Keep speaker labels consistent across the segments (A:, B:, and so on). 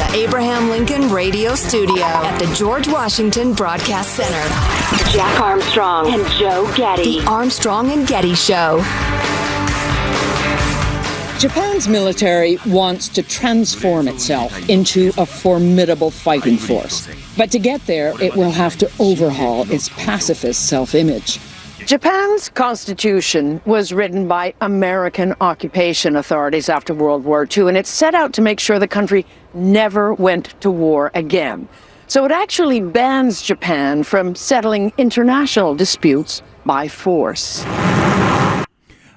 A: The Abraham Lincoln Radio Studio at the George Washington Broadcast Center,
B: Jack Armstrong and Joe Getty.
A: The Armstrong and Getty Show.
C: Japan's military wants to transform itself into a formidable fighting force. But to get there, it will have to overhaul its pacifist self image.
D: Japan's constitution was written by American occupation authorities after World War II, and it set out to make sure the country never went to war again. So it actually bans Japan from settling international disputes by force.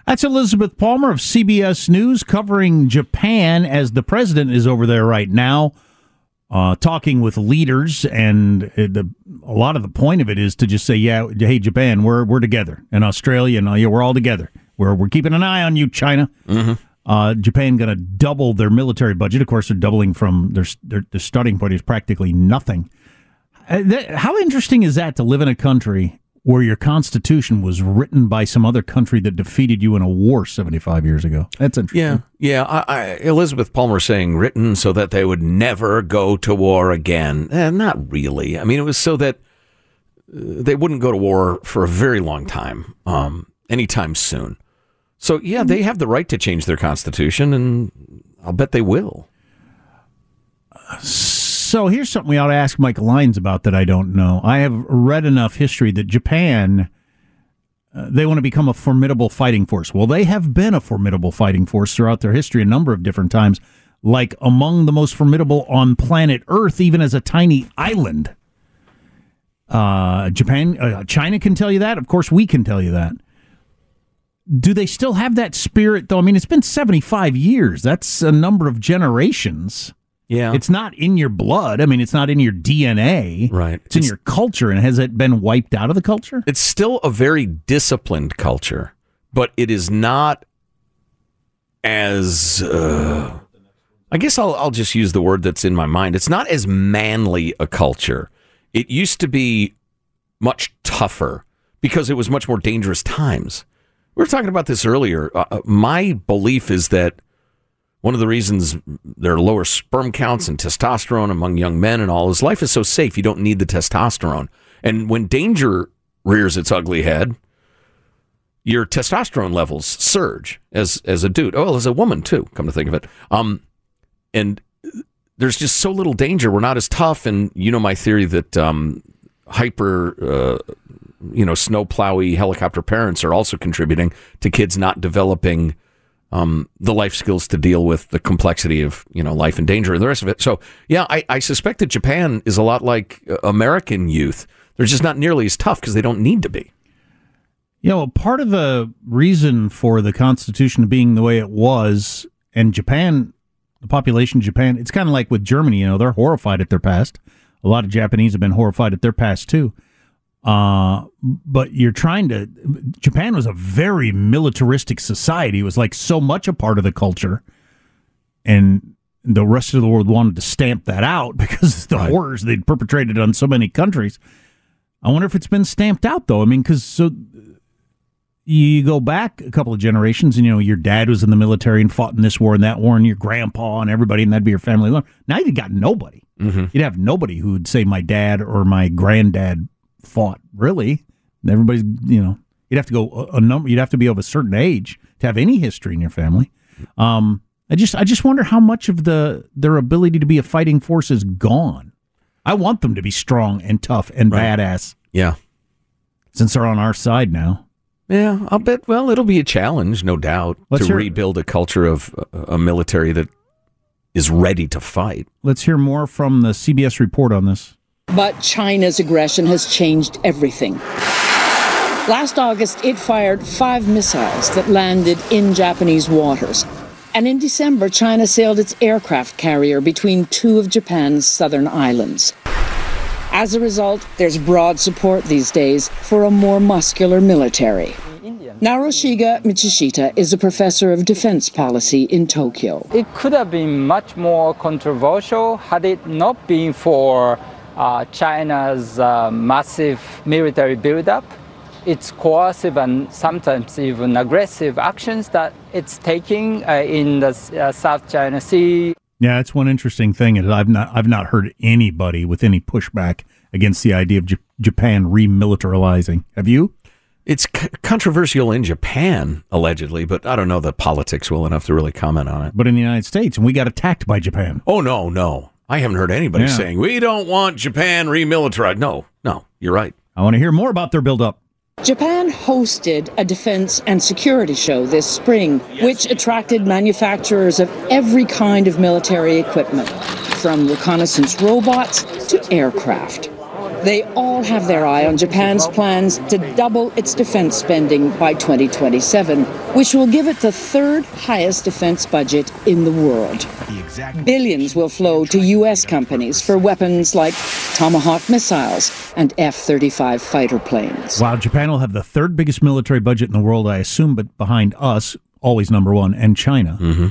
E: That's Elizabeth Palmer of CBS News covering Japan as the president is over there right now, uh, talking with leaders. And the, a lot of the point of it is to just say, yeah, hey, Japan, we're, we're together. And Australia, and uh, yeah, we're all together. We're, we're keeping an eye on you, China. Uh, Japan going to double their military budget. Of course, they're doubling from their, their, their starting point is practically nothing. Uh, that, how interesting is that to live in a country where your constitution was written by some other country that defeated you in a war 75 years ago? That's interesting.
F: Yeah, yeah. I, I, Elizabeth Palmer saying written so that they would never go to war again. Eh, not really. I mean, it was so that uh, they wouldn't go to war for a very long time, um, anytime soon. So, yeah, they have the right to change their constitution, and I'll bet they will.
E: Here's something we ought to ask Michael Lyons about that I don't know. I have read enough history that Japan. Uh, they want to become a formidable fighting force. Well, they have been a formidable fighting force throughout their history a number of different times, like among the most formidable on planet Earth, even as a tiny island. Uh, Japan, uh, China can tell you that. Of course, we can tell you that. Do they still have that spirit, though? I mean, it's been 75 years. That's a number of generations.
F: Yeah.
E: It's not in your blood. I mean, it's not in your DNA.
F: Right.
E: It's, in your culture. And has it been wiped out of the culture?
F: It's still a very disciplined culture, but it is not as. Uh, I guess I'll, I'll just use the word that's in my mind. It's not as manly a culture. It used to be much tougher because it was much more dangerous times. We were talking about this earlier. Uh, my belief is that one of the reasons there are lower sperm counts and testosterone among young men and all is life is so safe. You don't need the testosterone. And when danger rears its ugly head, your testosterone levels surge as as a dude. Oh, as a woman too. Come to think of it, um, and there's just so little danger. We're not as tough. And you know my theory that um, hyper, uh, you know, snowplowy helicopter parents are also contributing to kids not developing um, the life skills to deal with the complexity of you know life and danger and the rest of it. So yeah, I, I suspect that Japan is a lot like uh, American youth. They're just not nearly as tough because they don't need to be.
E: You know, part of the reason for the Constitution being the way it was, and Japan, the population of Japan, it's kind of like with Germany, you know, they're horrified at their past. A lot of Japanese have been horrified at their past too. Uh, but you're trying to. Japan was a very militaristic society. It was like so much a part of the culture, and the rest of the world wanted to stamp that out because of the horrors they'd perpetrated on so many countries. I wonder if it's been stamped out though. I mean, because so you go back a couple of generations, and you know your dad was in the military and fought in this war and that war, and your grandpa and everybody, and that'd be your family. Now you got nobody.
F: Mm-hmm.
E: You'd have nobody who would say my dad or my granddad fought. Really, everybody's you know you'd have to go a, a number. You'd have to be of a certain age to have any history in your family. Um, I just I just wonder how much of the their ability to be a fighting force is gone. I want them to be strong and tough and badass.
F: Yeah.
E: Since they're on our side now.
F: Yeah, I'll bet. Well, it'll be a challenge, no doubt,
E: Let's
F: to
E: hear-
F: rebuild a culture of uh, a military that is ready to fight.
E: Let's hear more from the CBS report on this.
D: But China's aggression has changed everything. Last August, it fired five missiles that landed in Japanese waters. And in December, China sailed its aircraft carrier between two of Japan's southern islands. As a result, there's broad support these days for a more muscular military. Narushige Michishita is a professor of defense policy in Tokyo.
G: It could have been much more controversial had it not been for uh, China's uh, massive military buildup, its coercive and sometimes even aggressive actions that it's taking uh, in the uh, South China Sea.
E: Yeah, that's one interesting thing. is I've not I've not heard anybody with any pushback against the idea of J- Japan remilitarizing. Have you?
F: It's c- controversial in Japan, allegedly, but I don't know the politics well enough to really comment on it.
E: But in the United States, and we got attacked by Japan.
F: Oh no, no, I haven't heard anybody
E: Yeah.
F: saying we don't want Japan remilitarized. No, no, you're right.
E: I want to hear more about their buildup.
D: Japan hosted a defense and security show this spring, which attracted manufacturers of every kind of military equipment, from reconnaissance robots to aircraft. They all have their eye on Japan's plans to double its defense spending by 2027, which will give it the third highest defense budget in the world. Billions will flow to U.S. companies for weapons like Tomahawk missiles and F 35 fighter planes.
E: While Japan will have the third biggest military budget in the world, I assume, but behind us, always number one, and China.
F: Mm-hmm.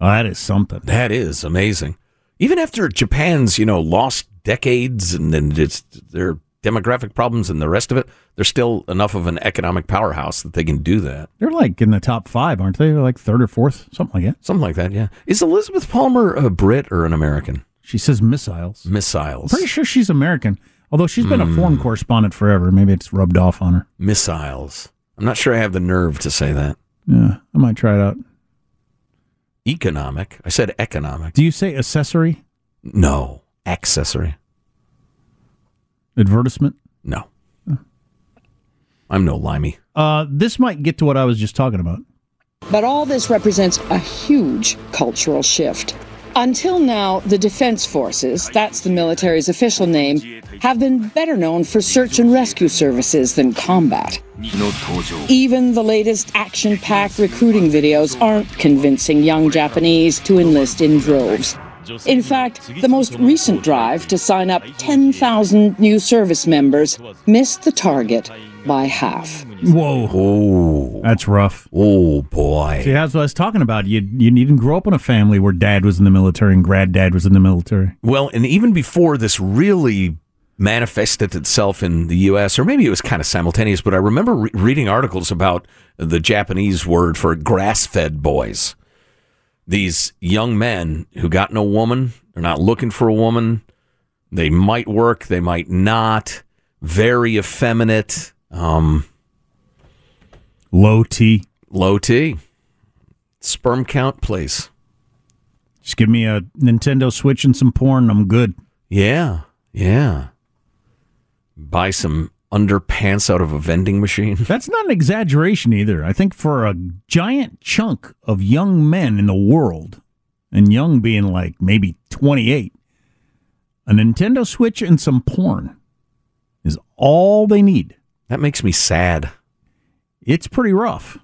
E: Oh, that is something.
F: That is amazing. Even after Japan's, you know, lost decades and then it's their demographic problems and the rest of it, they're still enough of an economic powerhouse that they can do that.
E: They're like in the top five, aren't they? They're like third or fourth, something like that.
F: Something like that, yeah. Is Elizabeth Palmer a Brit or an American?
E: She says missiles.
F: Missiles.
E: Pretty sure she's American, although she's been a
F: Hmm.
E: foreign correspondent forever. Maybe it's rubbed off on her.
F: Missiles. I'm not sure I have the nerve to say that.
E: Yeah, I might try it out.
F: Economic. I said economic.
E: Do you say accessory?
F: No. Accessory.
E: Advertisement?
F: No. I'm no limey.
E: Uh, this might get to what I was just talking about.
D: But all this represents a huge cultural shift. Until now, the Defense Forces, that's the military's official name, have been better known for search and rescue services than combat. Even the latest action packed recruiting videos aren't convincing young Japanese to enlist in droves. In fact, the most recent drive to sign up 10,000 new service members missed the target by half.
E: Whoa.
F: Oh.
E: That's rough.
F: Oh, boy.
E: See, that's what I was talking about. You, you didn't grow up in a family where dad was in the military and granddad was in the military.
F: Well, and even before this really manifested itself in the U.S., or maybe it was kind of simultaneous, but I remember re- reading articles about the Japanese word for grass fed boys. These young men who got no woman, they're not looking for a woman. They might work, they might not. Very effeminate. Um,
E: Low T.
F: low T. Sperm count, please.
E: Just give me a Nintendo Switch and some porn. I'm good.
F: Yeah, yeah. Buy some underpants out of a vending machine.
E: That's not an exaggeration either. I think for a giant chunk of young men in the world, and young being like maybe 28, a Nintendo Switch and some porn is all they need.
F: That makes me sad.
E: It's pretty rough.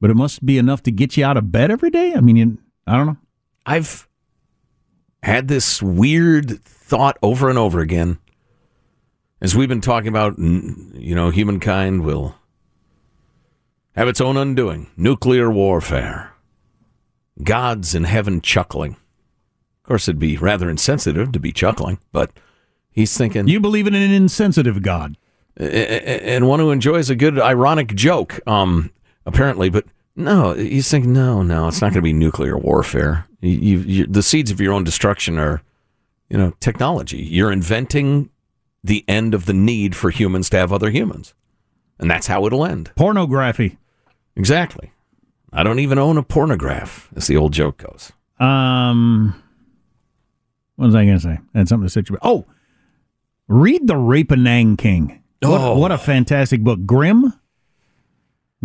E: But it must be enough to get you out of bed every day. I mean, you, I don't know.
F: I've had this weird thought over and over again. As we've been talking about, you know, humankind will have its own undoing. Nuclear warfare. Gods in heaven chuckling. Of course, it'd be rather insensitive to be chuckling, but he's thinking.
E: You believe in an insensitive God.
F: and one who enjoys a good ironic joke, um, apparently. But no, he's thinking, no, no, it's not going to be nuclear warfare. You, you, the seeds of your own destruction are, you know, technology. You're inventing the end of the need for humans to have other humans, and that's how it'll end.
E: Pornography.
F: Exactly. I don't even own a pornograph, as the old joke goes.
E: Um, what was I going to say? And something to you Oh, read the Rape of Nanking. What,
F: Oh.
E: what a fantastic book. Grim.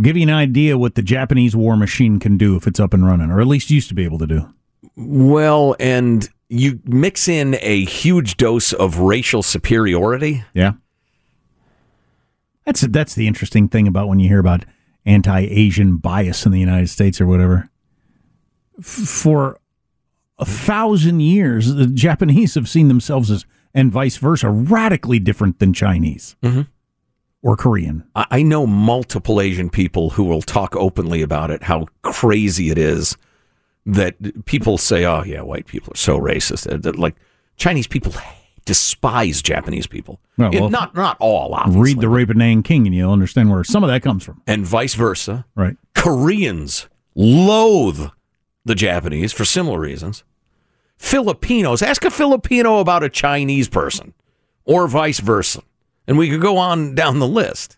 E: Give you an idea what the Japanese war machine can do if it's up and running, or at least used to be able to do.
F: Well, and you mix in a huge dose of racial superiority.
E: Yeah. That's that's the interesting thing about when you hear about anti-Asian bias in the United States or whatever. For a thousand years, the Japanese have seen themselves as, and vice versa, radically different than Chinese mm-hmm. or Korean.
F: I know multiple Asian people who will talk openly about it, how crazy it is that people say, oh, yeah, white people are so racist. Uh, that, Like Chinese people despise Japanese people.
E: Well,
F: It- not, not all, obviously.
E: Read the Rape of Nanking, and you'll understand where some of that comes from.
F: and vice versa.
E: Right.
F: Koreans loathe the Japanese for similar reasons. Filipinos, ask a Filipino about a Chinese person, or vice versa. And we could go on down the list.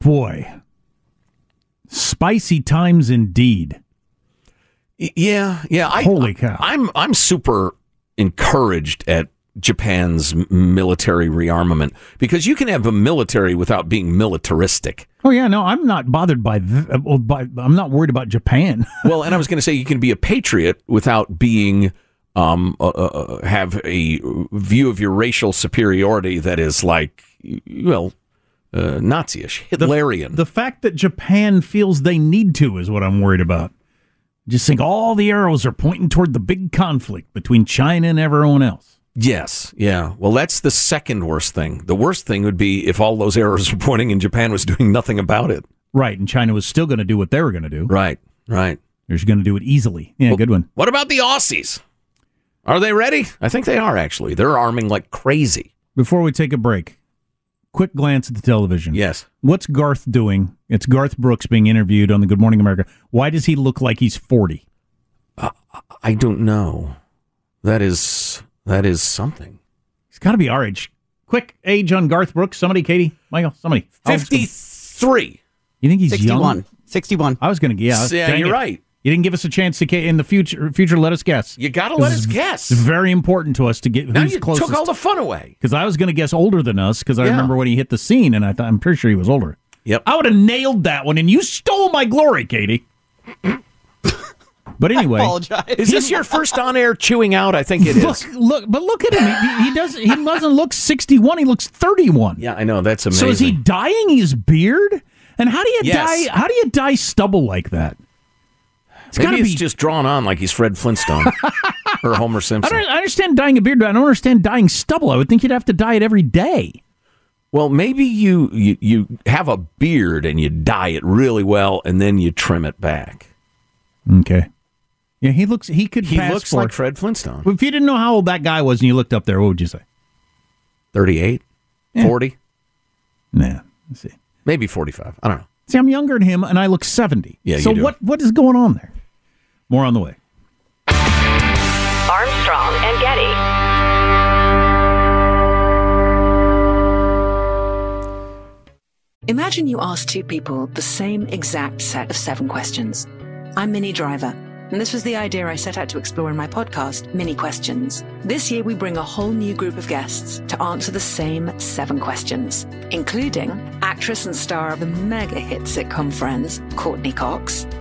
E: Boy, spicy times indeed.
F: Yeah, yeah. I,
E: Holy cow.
F: I'm I'm super encouraged at Japan's military rearmament because you can have a military without being militaristic.
E: Oh yeah, no, I'm not bothered by. Th- uh, well, by I'm not worried about Japan.
F: Well, and I was going to say you can be a patriot without being um uh, uh, have a view of your racial superiority that is like well uh, Nazi-ish, Hitlerian.
E: The fact that Japan feels they need to is what I'm worried about. Just think all the arrows are pointing toward the big conflict between China and everyone else.
F: Yes, yeah. Well, that's the second worst thing. The worst thing would be if all those arrows were pointing and Japan was doing nothing about it.
E: Right, and China was still going to do what they were going to do.
F: Right, right.
E: They're just going to do it easily. Yeah, good one.
F: What about the Aussies? Are they ready? I think they are actually. They're arming like crazy.
E: Before we take a break, quick glance at the television.
F: Yes.
E: What's Garth doing? It's Garth Brooks being interviewed on the Good Morning America. Why does he look like he's 40?
F: Uh, I don't know. That is that is something.
E: He's got to be our age. Quick age on Garth Brooks. Somebody, Katie, Michael, somebody. How old's the-
F: 53.
E: You think he's
H: 61.
E: young?
H: 61.
E: I was going to, yeah.
F: Yeah,
E: dang
F: you're
E: it.
F: right.
E: You didn't give us a chance to ca- in the future. Future, let us guess.
F: You got to let us guess.
E: It's very important to us to get
F: Now
E: who's
F: you
E: closest.
F: took all the fun away.
E: Because I was going to guess older than us. Because I
F: Yeah.
E: remember when he hit the scene, and I thought I'm pretty sure he was older.
F: Yep.
E: I would have nailed that one, and you stole my glory, Katie. but anyway,
F: Is this your first on-air chewing out? I think it is.
E: look, look, but look at him. He, he does. He doesn't look 61. He looks 31.
F: Yeah, I know. That's amazing.
E: So is he dyeing his beard? And how do you
F: Yes.
E: dye? How do you dye stubble like that? It's
F: Maybe it's
E: be.
F: just drawn on like he's Fred Flintstone or Homer
E: I,
F: Simpson.
E: don't, I understand dyeing a beard, but I don't understand dyeing stubble. I would think you'd have to dye it every day.
F: Well, maybe you, you you have a beard and you dye it really well, and then you trim it back.
E: Okay. Yeah, he looks. He could.
F: He looks like Fred Flintstone.
E: If you didn't know how old that guy was, and you looked up there, what would you say?
F: 38, 40,
E: Nah. Let's see.
F: maybe 45. I don't know.
E: See, I'm younger than him, and I look 70.
F: Yeah,
E: So
F: you do.
E: what? What is going on there? More on the way.
I: Armstrong and Getty.
J: Imagine you ask two people the same exact set of seven questions. I'm Minnie Driver, and this was the idea I set out to explore in my podcast, Minnie Questions. This year, we bring a whole new group of guests to answer the same seven questions, including actress and star of the mega hit sitcom Friends, Courteney Cox,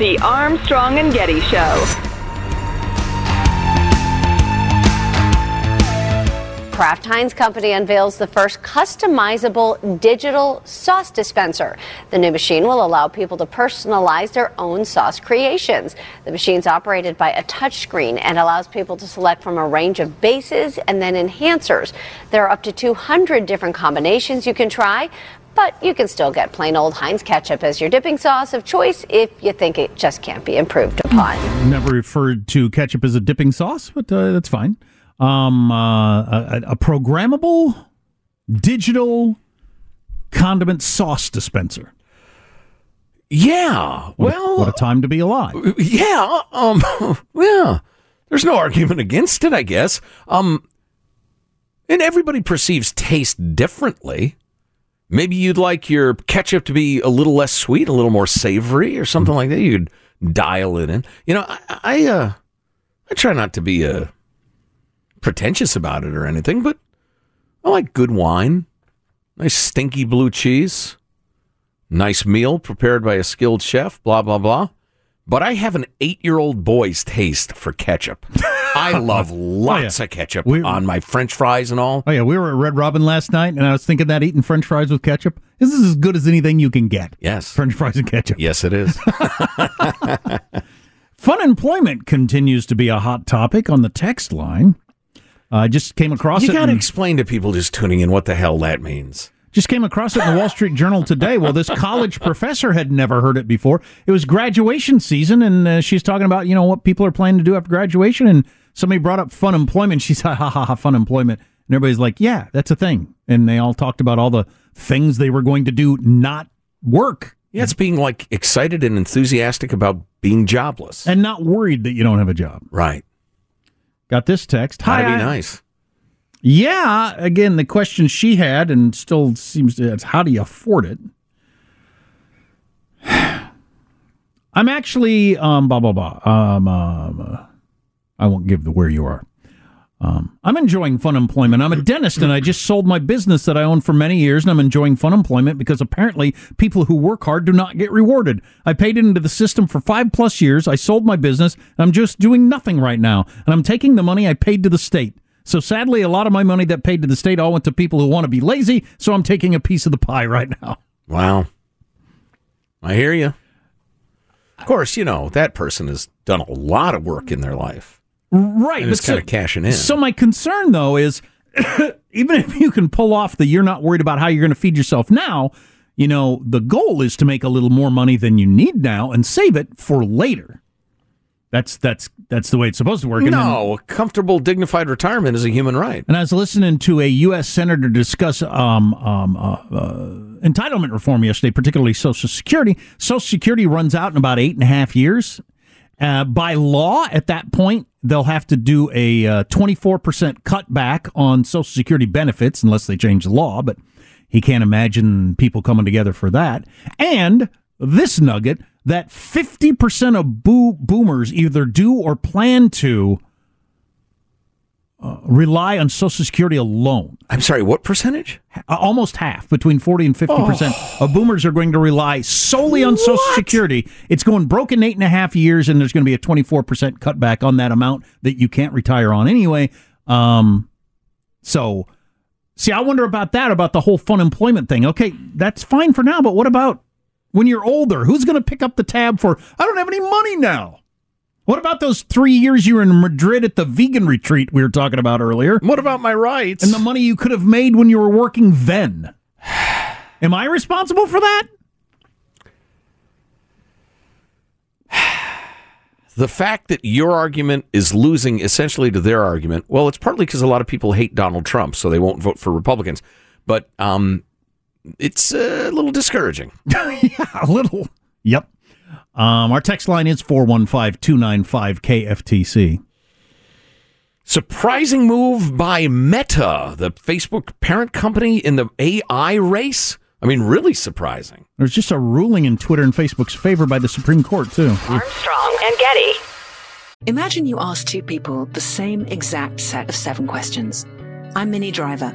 I: The Armstrong and Getty Show.
K: Kraft Heinz Company unveils the first customizable digital sauce dispenser. The new machine will allow people to personalize their own sauce creations. The machine's operated by a touchscreen and allows people to select from a range of bases and then enhancers. There are up to 200 different combinations you can try. But you can still get plain old Heinz ketchup as your dipping sauce of choice if you think it just can't be improved upon.
E: Never referred to ketchup as a dipping sauce, but uh, that's fine. Um, uh, a, a programmable digital condiment sauce dispenser.
F: Yeah.
E: What a-
F: Well,
E: what a time to be alive.
F: Yeah. Um. Yeah. There's no argument against it, I guess. Um. And everybody perceives taste differently. Maybe you'd like your ketchup to be a little less sweet, a little more savory, or something like that. You'd dial it in. You know, I, I uh, I try not to be uh, pretentious about it or anything, but I like good wine, nice stinky blue cheese, nice meal prepared by a skilled chef. Blah blah blah. But I have an eight-year-old boy's taste for ketchup. I love lots of ketchup on my French fries and all.
E: Oh yeah, we were at Red Robin last night, and I was thinking that eating French fries with ketchup this is as good as anything you can get.
F: Yes,
E: French fries and ketchup.
F: Yes, it is.
E: Funemployment continues to be a hot topic on the text line. I just came across
F: you
E: it.
F: got to explain to people just tuning in what the hell that means.
E: Just came across it in the Wall Street Journal today. Well, this college professor had never heard it before. It was graduation season, and uh, she's talking about you know what people are planning to do after graduation. And somebody brought up funemployment. She said, "Ha ha ha, funemployment." And everybody's like, "Yeah, that's a thing." And they all talked about all the things they were going to do, not work,
F: Yeah, it's being like excited and enthusiastic about being jobless.
E: and not worried that you don't have a job.
F: Right.
E: Got this text.
F: Gotta
E: Hi,
F: be
E: I-
F: nice.
E: Yeah, again, the question she had and still seems to it's how do you afford it? I'm actually um blah blah blah. Um, um uh, I won't give the where you are. Um, I'm enjoying funemployment. I'm a dentist and I just sold my business that I owned for many years and I'm enjoying funemployment because apparently people who work hard do not get rewarded. I paid into the system for five plus years. I sold my business I'm just doing nothing right now. And I'm taking the money I paid to the state. So sadly, a lot of my money that paid to the state all went to people who want to be lazy. So I'm taking a piece of the pie right now.
F: Wow. I hear you. Of course, you know, that person has done a lot of work in their life.
E: Right.
F: And it's kind of cashing in.
E: So my concern though is even if you can pull off the you're not worried about how you're going to feed yourself now, you know, the goal is to make a little more money than you need now and save it for later. That's that's that's the way it's supposed to work. And
F: no, a comfortable, dignified retirement is a human right.
E: And I was listening to a U.S. senator discuss um, um, uh, uh, entitlement reform yesterday, particularly Social Security. Social Security runs out in about eight and a half years. Uh, by law, at that point, they'll have to do a uh, 24% cutback on Social Security benefits unless they change the law. But he can't imagine people coming together for that. And this nugget that 50% of boo- boomers either do or plan to uh, rely on Social Security alone.
F: I'm sorry, what percentage?
E: Almost half, between 40 and 50% of boomers are going to rely solely on Social Security. It's going broke in eight and a half years, and there's going to be a 24% cutback on that amount that you can't retire on anyway. Um, so, see, I wonder about that, about the whole funemployment thing. Okay, that's fine for now, but what about when you're older? Who's going to pick up the tab for, I don't have any money now? What about those three years you were in Madrid at the vegan retreat we were talking about earlier?
F: What about my rights?
E: And the money you could have made when you were working then? Am I responsible for that?
F: The fact that your argument is losing essentially to their argument, well, it's partly because a lot of people hate Donald Trump, so they won't vote for Republicans. But um, it's a little discouraging.
E: yeah, a little. Yep. Um, our text line is 415 295 KFTC.
F: Surprising move by Meta, the Facebook parent company in the AI race. I mean, really surprising.
E: There's just a ruling in Twitter and Facebook's favor by the Supreme Court, too.
B: Armstrong and Getty.
J: Imagine you ask two people the same exact set of seven questions. I'm Minnie Driver,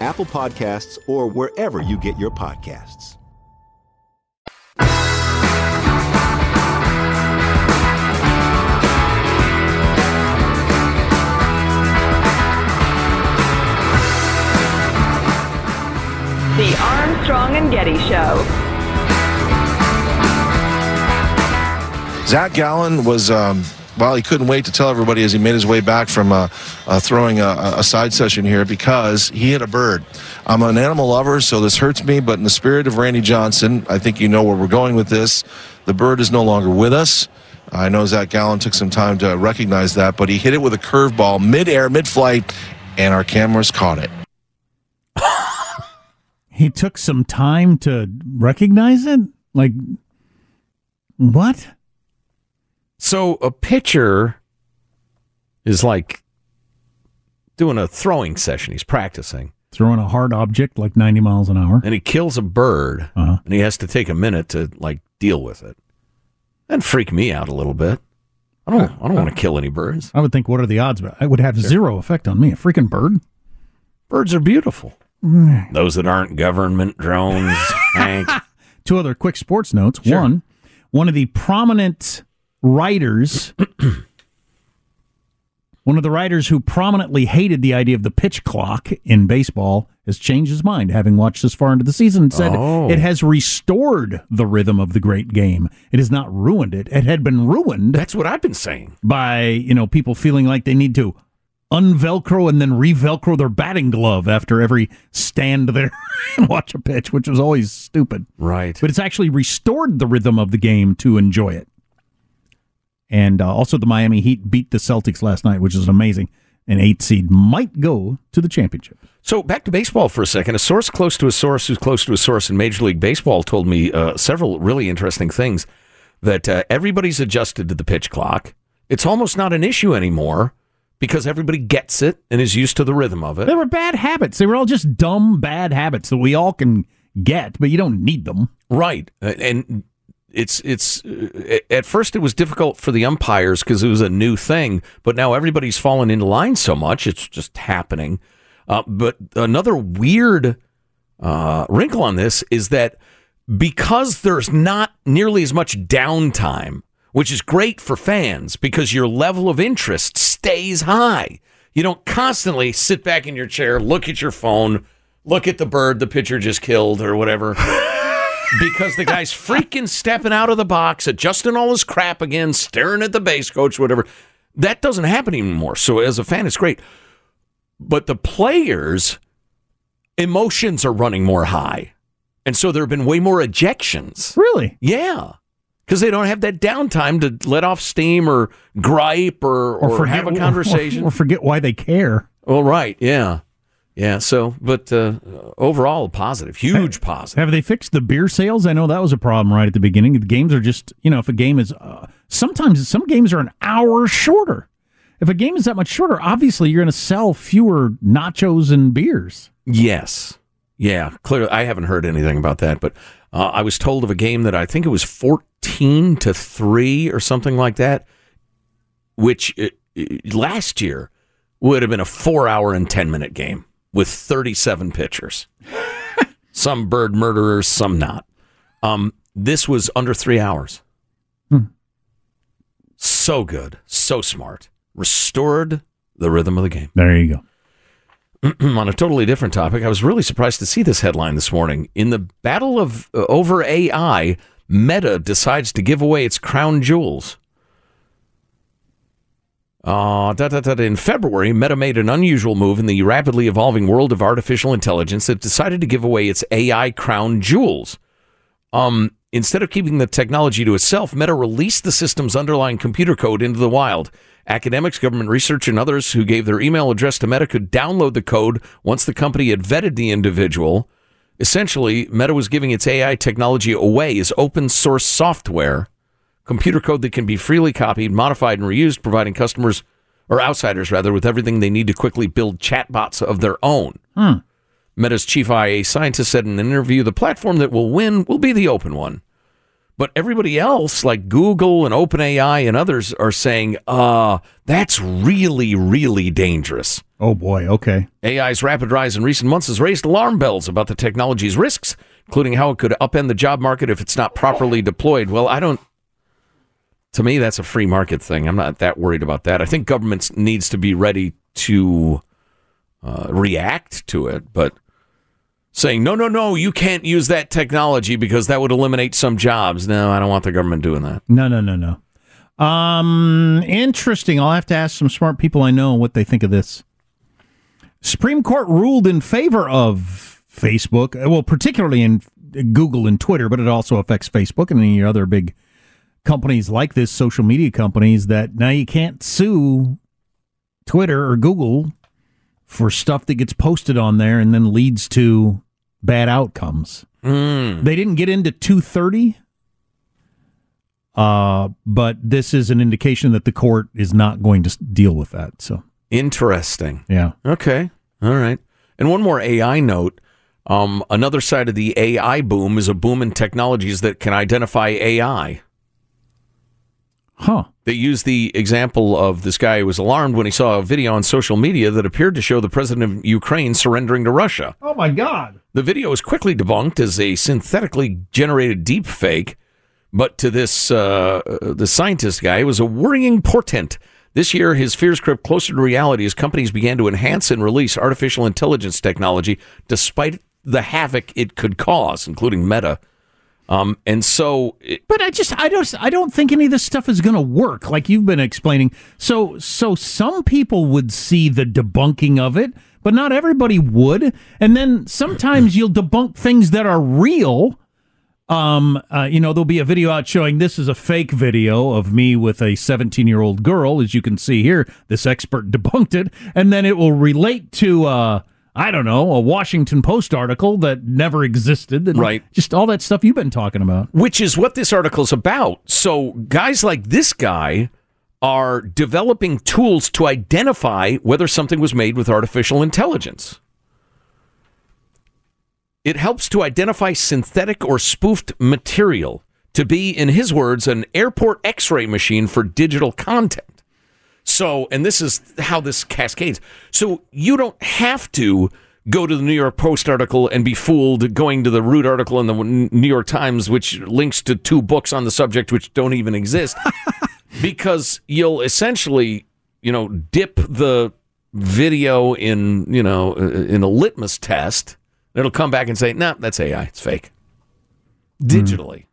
L: Apple Podcasts, or wherever you get your podcasts.
I: The Armstrong and Getty Show.
M: Zac Gallen was, um, well, he couldn't wait to tell everybody as he made his way back from uh, uh, throwing a, a side session here because he hit a bird. I'm an animal lover, so this hurts me, but in the spirit of Randy Johnson, I think you know where we're going with this. The bird is no longer with us. I know Zac Gallen took some time to recognize that, but he hit it with a curveball mid-air, mid-flight, and our cameras caught it.
E: He took some time to recognize it? Like, what?
F: So a pitcher is like doing a throwing session. He's practicing.
E: Throwing a hard object like 90 miles an hour.
F: And he kills a bird,
E: Uh-huh.
F: and he has to take a minute to like deal with it. And freak me out a little bit. I don't. I don't want to kill any birds.
E: I would think, what are the odds? But it would have zero effect on me. A freaking bird?
F: Birds are beautiful.
E: Mm.
F: Those that aren't government drones.
E: Two other quick sports notes. One, one of the prominent writers, one of the writers who prominently hated the idea of the pitch clock in baseball has changed his mind, having watched this far into the season, and said
F: Oh.
E: it has restored the rhythm of the great game. It has not ruined it. It had been ruined.
F: That's what I've been saying.
E: By you know people feeling like they need to unvelcro and then revelcro their batting glove after every stand there and watch a pitch, which was always stupid.
F: Right.
E: But it's actually restored the rhythm of the game to enjoy it. And uh, also, the Miami Heat beat the Celtics last night, which is amazing. An eight seed might go to the championship.
F: So back to baseball for a second. A source close to a source who's close to a source in Major League Baseball told me uh, several really interesting things. That uh, everybody's adjusted to the pitch clock. It's almost not an issue anymore because everybody gets it and is used to the rhythm of it.
E: They were bad habits. They were all just dumb, bad habits that we all can get, but you don't need them.
F: Right. Uh, And it's it's uh, at first it was difficult for the umpires because it was a new thing, but now everybody's fallen into line so much it's just happening. Uh, but another weird uh, wrinkle on this is that because there's not nearly as much downtime, which is great for fans because your level of interest stays high. You don't constantly sit back in your chair, look at your phone, look at the bird the pitcher just killed or whatever. Because the guy's freaking stepping out of the box, adjusting all his crap again, staring at the base coach, whatever. That doesn't happen anymore. So as a fan, it's great. But the players' emotions are running more high. And so there have been way more ejections.
E: Really?
F: Yeah. Because they don't have that downtime to let off steam or gripe or, or, have a conversation.
E: Or, or forget why they care.
F: Well, right. Yeah. Yeah. So, but uh, overall, positive, huge positive.
E: Have they fixed the beer sales? I know that was a problem right at the beginning. The games are just, you know, if a game is, uh, sometimes some games are an hour shorter. If a game is that much shorter, obviously you're going to sell fewer nachos and beers.
F: Yes. Yeah. Clearly, I haven't heard anything about that, but uh, I was told of a game that I think it was 14 to 3 or something like that, which uh, uh, last year would have been a four hour and 10 minute game with 37 pitchers. some bird murderers, some not. Um, this was under three hours. So good, so smart. Restored the rhythm of the game.
E: There you go.
F: on a totally different topic, I was really surprised to see this headline this morning. In the battle of uh, over AI, Meta decides to give away its crown jewels. Uh, da, da, da. In February, Meta made an unusual move in the rapidly evolving world of artificial intelligence. that decided to give away its AI crown jewels. Um, instead of keeping the technology to itself, Meta released the system's underlying computer code into the wild. Academics, government research, and others who gave their email address to Meta could download the code once the company had vetted the individual. Essentially, Meta was giving its AI technology away as open source software, computer code that can be freely copied, modified, and reused, providing customers or outsiders rather with everything they need to quickly build chatbots of their own.
E: Hmm.
F: Meta's chief IA scientist said in an interview, the platform that will win will be the open one. But everybody else, like Google and OpenAI and others, are saying, uh, that's really, really dangerous.
E: Oh, boy. Okay.
F: AI's rapid rise in recent months has raised alarm bells about the technology's risks, including how it could upend the job market if it's not properly deployed. Well, I don't. To me, that's a free market thing. I'm not that worried about that. I think governments needs to be ready to uh, react to it, but saying no, no, no, you can't use that technology because that would eliminate some jobs. No, I don't want the government doing that.
E: No, no, no, no. Um, interesting. I'll have to ask some smart people I know what they think of this. Supreme Court ruled in favor of Facebook, well, particularly in Google and Twitter, but it also affects Facebook and any other big companies like this, social media companies, that now you can't sue Twitter or Google for stuff that gets posted on there and then leads to bad outcomes.
F: Mm.
E: They didn't get into 230, uh, but this is an indication that the court is not going to deal with that. So,
F: Interesting.
E: yeah.
F: Okay. All right. And one more AI note. Um, another side of the AI boom is a boom in technologies that can identify AI.
E: Huh.
F: They used the example of this guy who was alarmed when he saw a video on social media that appeared to show the president of Ukraine surrendering to Russia.
E: Oh, my God.
F: The video was quickly debunked as a synthetically generated deep fake, but to this uh, the scientist guy, it was a worrying portent. This year, his fears crept closer to reality as companies began to enhance and release artificial intelligence technology, despite the havoc it could cause, including Meta. Um, and so, it,
E: But I just I don't I don't think any of this stuff is going to work like you've been explaining. So so some people would see the debunking of it, but not everybody would. And then sometimes you'll debunk things that are real. Um, uh, you know, there'll be a video out showing this is a fake video of me with a 17 year old girl, as you can see here. This expert debunked it, and then it will relate to uh, I don't know, a Washington Post article that never existed.
F: Right.
E: Just all that stuff you've been talking about.
F: which is what this article is about. So guys like this guy are developing tools to identify whether something was made with artificial intelligence. It helps to identify synthetic or spoofed material to be, in his words, an airport x ray machine for digital content. So, and this is how this cascades. So, you don't have to go to the New York Post article and be fooled going to the root article in the New York Times, which links to two books on the subject which don't even exist, because you'll essentially, you know, dip the video in, you know, uh, in a litmus test. It'll come back and say, "No, nah, that's AI. It's fake." Hmm. Digitally.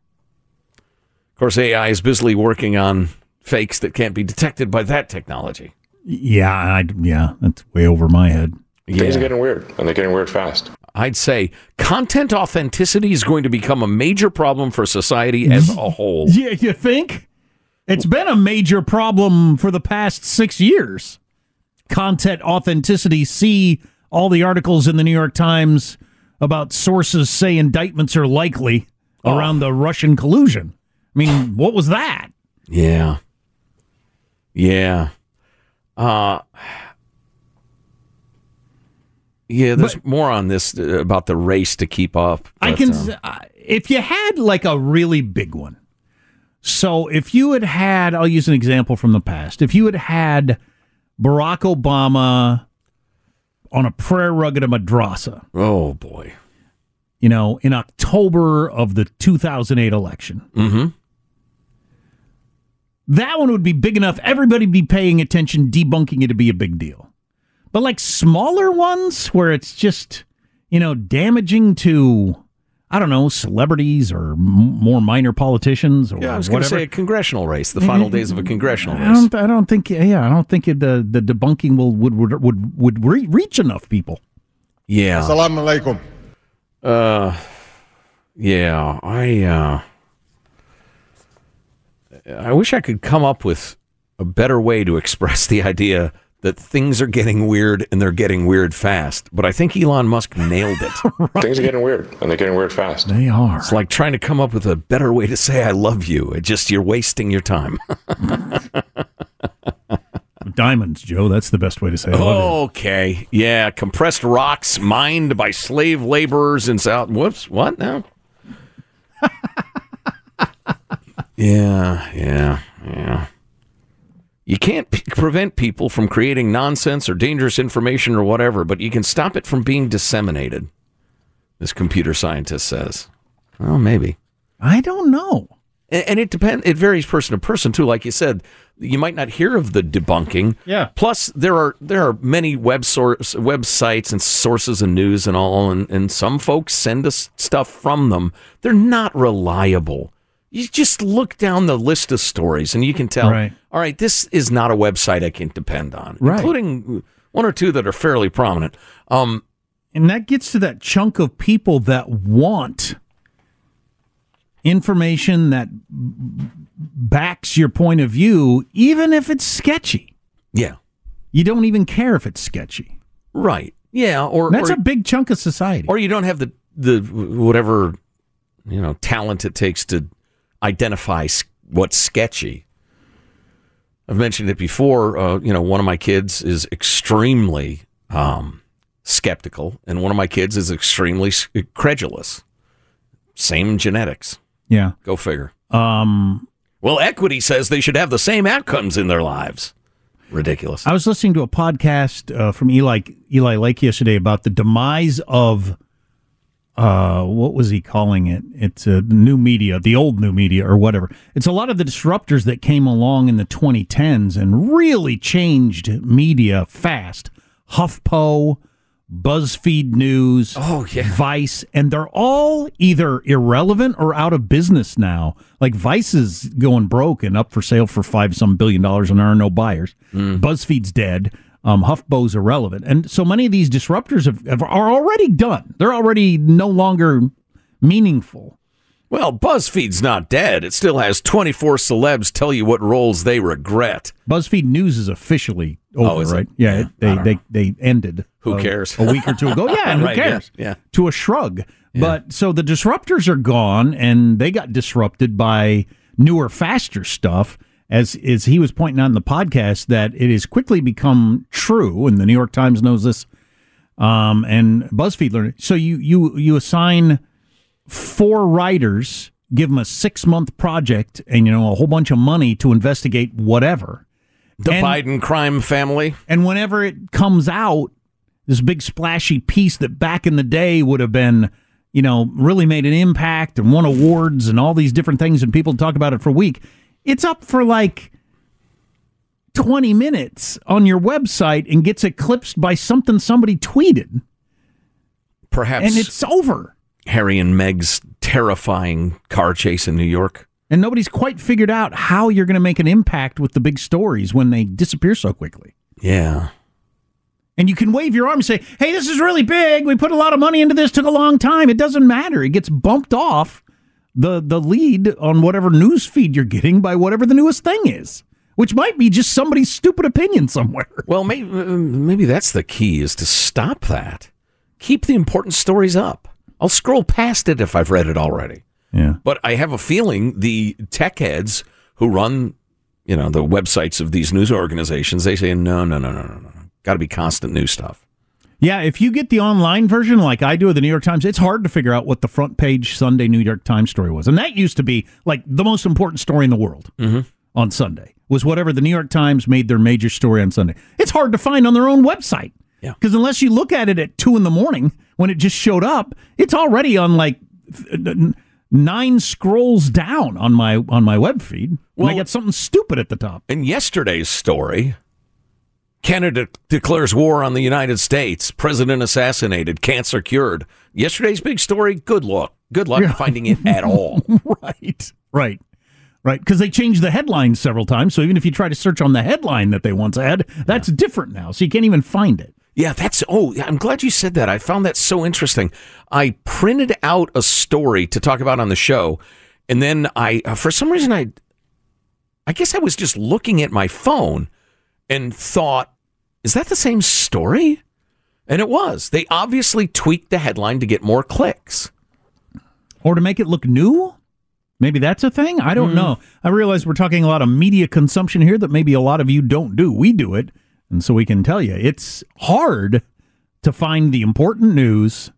F: Of course, AI is busily working on fakes that can't be detected by that technology.
E: Yeah, I, yeah, that's way over my head.
N: Things are getting weird, and they're getting weird fast.
F: I'd say content authenticity is going to become a major problem for society as a whole.
E: Yeah, you think? It's been a major problem for the past six years. Content authenticity. See all the articles in the New York Times about sources say indictments are likely
F: Oh.
E: around the Russian collusion. I mean, what was that?
F: Yeah. Yeah. Uh Yeah, there's more on this uh, about the race to keep up.
E: I can,
F: um,
E: uh, if you had like a really big one. So if you had had, I'll use an example from the past. If you had had Barack Obama on a prayer rug at a madrasa,
F: oh boy,
E: you know, in October of the 2008 election,
F: mm-hmm.
E: That one would be big enough. Everybody be paying attention, debunking it to be a big deal. But like smaller ones where it's just, you know, damaging to, I don't know, celebrities or m- more minor politicians or
F: Yeah, I was going to say a congressional race, the final days of a congressional
E: I
F: race.
E: don't. I don't think. Yeah, I don't think it, the the debunking will would would would, would re- reach enough people.
F: Yeah.
O: Assalamu alaikum.
F: Uh, yeah, I uh, I wish I could come up with a better way to express the idea that things are getting weird and they're getting weird fast. But I think Elon Musk nailed it.
N: Things are getting weird, and they're getting weird fast.
E: They are.
F: It's like trying to come up with a better way to say I love you. It just you're wasting your time.
E: Diamonds, Joe. That's the best way to say it.
F: Okay. Yeah. Compressed rocks mined by slave laborers in South. Whoops. What now? Yeah. Yeah. Yeah. You can't p- prevent people from creating nonsense or dangerous information or whatever, but you can stop it from being disseminated. This computer scientist says. Well, maybe.
E: I don't know.
F: And, and it depends. It varies person to person too. Like you said, you might not hear of the debunking.
E: Yeah.
F: Plus, there are there are many web source websites and sources and news and all, and, and some folks send us stuff from them. They're not reliable. You just look down the list of stories and you can tell.
E: Right.
F: All right, this is not a website I can depend on,
E: Right.
F: including one or two that are fairly prominent. Um,
E: And that gets to that chunk of people that want information that backs your point of view, even if it's sketchy.
F: Yeah.
E: You don't even care if it's sketchy.
F: Right. Yeah. Or
E: That's
F: or-
E: a big chunk of society.
F: or you don't have the the whatever you know talent it takes to identify what's sketchy. I've mentioned it before. Uh, you know, one of my kids is extremely um, skeptical, and one of my kids is extremely credulous. Same genetics.
E: Yeah.
F: Go figure.
E: Um,
F: Well, equity says they should have the same outcomes in their lives. Ridiculous.
E: I was listening to a podcast uh, from Eli Eli Lake yesterday about the demise of uh, what was he calling it? It's uh, new media, the old new media, or whatever. It's a lot of the disruptors that came along in the 2010s and really changed media fast. HuffPo, BuzzFeed News,
F: oh yeah,
E: Vice, and they're all either irrelevant or out of business now. Like Vice is going broke and up for sale for five some billion dollars, and there are no buyers. BuzzFeed's dead. Um, HuffPo's irrelevant, and so many of these disruptors have, have, are already done. They're already no longer meaningful.
F: Well, BuzzFeed's not dead. It still has 24 celebs tell you what roles they regret.
E: BuzzFeed News is officially over,
F: Oh, is
E: right? Yeah, it- they they
F: know.
E: they ended.
F: Who
E: uh,
F: cares?
E: A week or two ago. Yeah, and who
F: Right,
E: cares?
F: yeah.
E: To a shrug. But so the disruptors are gone, and they got disrupted by newer, faster stuff. As as he was pointing out in the podcast, that it has quickly become true, and the New York Times knows this, um, and BuzzFeed learned. it. So you you you assign four writers, give them a six month project, and you know a whole bunch of money to investigate whatever.
F: The
E: And-
F: Biden crime family.
E: and whenever it comes out, this big splashy piece that back in the day would have been, you know, really made an impact and won awards and all these different things, and people talk about it for a week. It's up for like 20 minutes on your website and gets eclipsed by something somebody tweeted.
F: Perhaps
E: And it's over.
F: Harry and Meg's terrifying car chase in New York.
E: And nobody's quite figured out how you're going to make an impact with the big stories when they disappear so quickly.
F: Yeah.
E: And you can wave your arm and say, hey, this is really big. We put a lot of money into this, took a long time. It doesn't matter. It gets bumped off the, the lead on whatever news feed you're getting by whatever the newest thing is, which might be just somebody's stupid opinion somewhere.
F: Well, maybe maybe that's the key is to stop that. Keep the important stories up. I'll scroll past it if I've read it already.
E: Yeah.
F: But I have a feeling the tech heads who run, you know, the websites of these news organizations, they say no, no, no, no, no, no. Got to be constant new stuff.
E: Yeah, if you get the online version like I do of the New York Times, it's hard to figure out what the front page Sunday New York Times story was. And that used to be like the most important story in the world mm-hmm. on Sunday was whatever the New York Times made their major story on Sunday. It's hard to find on their own website.
F: Yeah.
E: Because unless you look at it at two in the morning when it just showed up, it's already on like uh, nine scrolls down on my on my web feed. Well, I got something stupid at the top.
F: In yesterday's story, Canada declares war on the United States. President assassinated. Cancer cured. Yesterday's big story. Good luck. Good luck finding it at all.
E: right. Right. Right. Because they changed the headline several times. So even if you try to search on the headline that they once had, that's different now. So you can't even find it.
F: Yeah, that's. Oh, I'm glad you said that. I found that so interesting. I printed out a story to talk about on the show, and then I, uh, for some reason, I, I guess I was just looking at my phone and thought, is that the same story? And it was. They obviously tweaked the headline to get more clicks.
E: Or to make it look new? Maybe that's a thing? I don't know. I realize we're talking a lot of media consumption here that maybe a lot of you don't do. We do it. And so we can tell you it's hard to find the important news.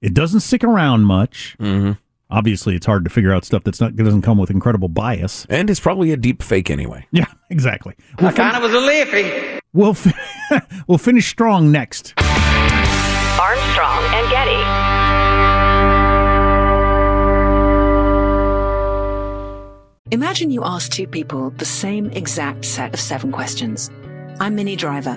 E: It doesn't stick around much.
F: Mm-hmm.
E: Obviously, it's hard to figure out stuff that's not doesn't come with incredible bias.
F: And it's probably a deep fake anyway.
E: Yeah, exactly.
P: I kind of was a liffy.
E: We'll fi- we'll finish strong next.
I: Armstrong and Getty.
J: Imagine you ask two people the same exact set of seven questions. I'm Minnie Driver,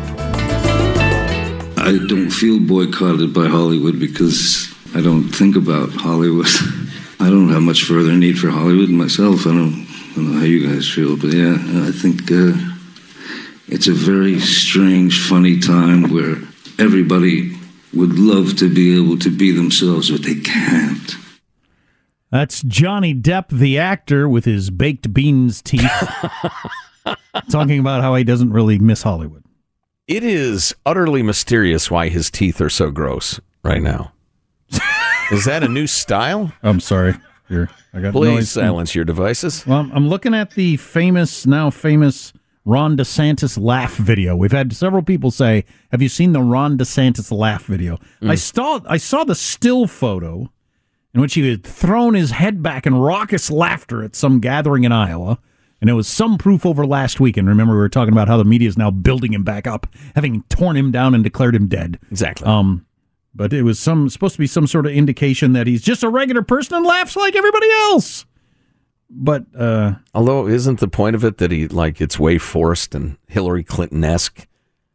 Q: I don't feel boycotted by Hollywood because I don't think about Hollywood. I don't have much further need for Hollywood myself. I don't, I don't know how you guys feel, but yeah, I think uh, it's a very strange, funny time where everybody would love to be able to be themselves, but they can't.
E: That's Johnny Depp, the actor, with his baked beans teeth, talking about how he doesn't really miss Hollywood.
F: It is utterly mysterious why his teeth are so gross right now. is that a new style?
E: I'm sorry. Here, I got
F: Please
E: noise.
F: silence your devices.
E: Well, I'm looking at the famous, now famous Ron DeSantis laugh video. We've had several people say, "Have you seen the Ron DeSantis laugh video?" I mm. saw, I saw the still photo in which he had thrown his head back in raucous laughter at some gathering in Iowa. And it was some proof over last week. And remember, we were talking about how the media is now building him back up, having torn him down and declared him dead.
F: Exactly.
E: Um, but it was some supposed to be some sort of indication that he's just a regular person and laughs like everybody else. But uh,
F: Although, isn't the point of it that he like it's way forced and Hillary Clinton esque?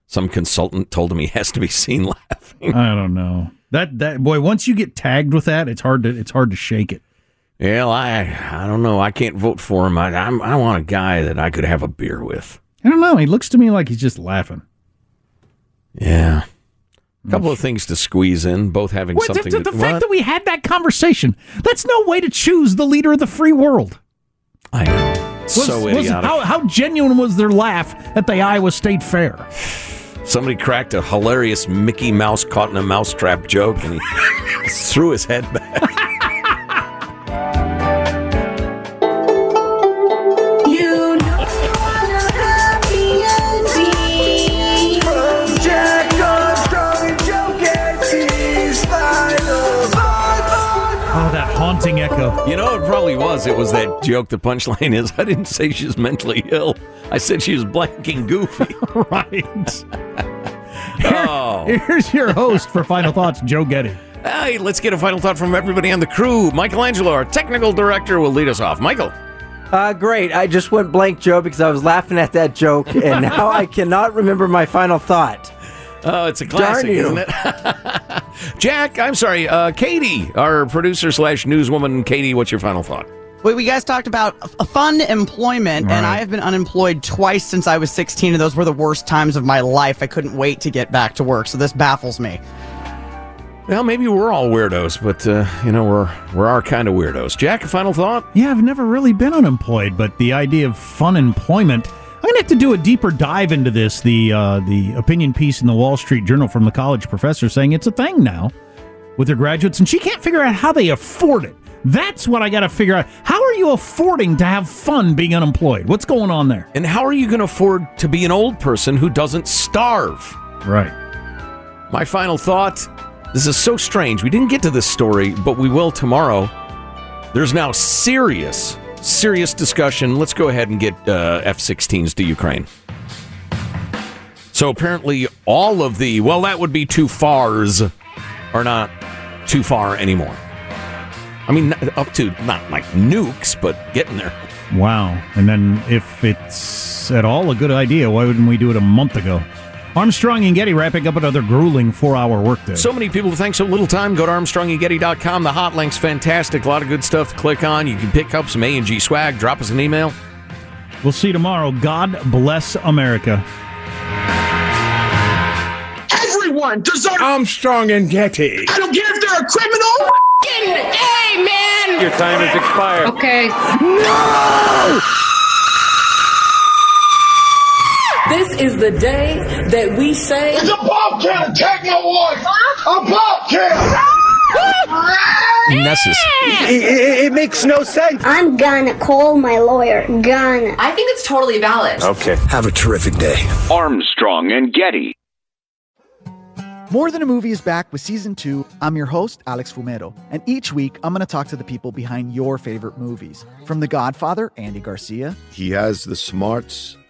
F: Some consultant told him he has to be seen laughing.
E: I don't know that that boy. Once you get tagged with that, it's hard to it's hard to shake it.
F: Well, I I don't know. I can't vote for him. I I'm, I want a guy that I could have a beer with.
E: I don't know. He looks to me like he's just laughing.
F: Yeah. A couple of things to squeeze in, both having
E: What, the,
F: something.
E: the,
F: to,
E: the fact that we had that conversation, that's no way to choose the leader of the free world.
F: I know.
E: Was-
F: so
E: was-
F: idiotic.
E: how, how genuine was their laugh at the Iowa State Fair?
F: Somebody cracked a hilarious Mickey Mouse caught in a mousetrap joke, and he threw his head back.
O: You know,
F: it probably was. It was that joke. The punchline is, I didn't say she's mentally ill. I said she was blanking goofy.
E: right.
F: oh.
E: Here's your host for Final Thoughts, Joe Getty.
F: Hey, let's get a final thought from everybody on the crew. Michelangelo, our technical director, will lead us off. Michael.
R: Uh, great. I just went blank, Joe, because I was laughing at that joke, and now I cannot remember my final thought.
F: Oh, it's a classic,
R: Darn you.
F: isn't it? Jack, I'm sorry. Uh, Katie, our producer slash newswoman. Katie, what's your final thought?
A: Wait, we guys talked about funemployment, and I have been unemployed twice since I was 16, and those were the worst times of my life. I couldn't wait to get back to work, so this baffles me.
F: Well, maybe we're all weirdos, but uh, you know we're we're our kind of weirdos. Jack, a final thought?
E: Yeah, I've never really been unemployed, but the idea of funemployment. I'm gonna have to do a deeper dive into this. The uh, the opinion piece in the Wall Street Journal from the college professor saying it's a thing now with her graduates, and she can't figure out how they afford it. That's what I got to figure out. How are you affording to have fun being unemployed? What's going on there?
F: And how are you going to afford to be an old person who doesn't starve?
E: Right.
F: My final thought this is so strange. We didn't get to this story, but we will tomorrow. There's now serious, serious discussion. Let's go ahead and get uh, F 16s to Ukraine. So apparently, all of the, well, that would be too fars, are not too far anymore. I mean, up to not like nukes, but getting there.
E: Wow. And then if it's at all a good idea, why wouldn't we do it a month ago? Armstrong and Getty wrapping up another grueling four-hour workday.
F: So many people think so little time. Go to ArmstrongandGetty.com. The hot link's fantastic. A lot of good stuff to click on. You can pick up some A and G swag. Drop us an email.
E: We'll see you tomorrow. God bless America.
O: Everyone deserves Armstrong and Getty. I don't care if they're a criminal. Hey, man!
S: Your time has expired.
O: Okay. No!
T: This is the day that we say.
O: It's a bobcat attack my wife! A bobcat!
F: Nessus.
O: It, it- it makes no sense.
U: I'm gonna call my lawyer. Gonna. I think it's totally valid.
O: Okay. Have a terrific day.
V: Armstrong and Getty.
W: More Than a Movie is back with season two. I'm your host, Alex Fumero, and each week I'm going to talk to the people behind your favorite movies. From The Godfather, Andy Garcia,
X: He has the smarts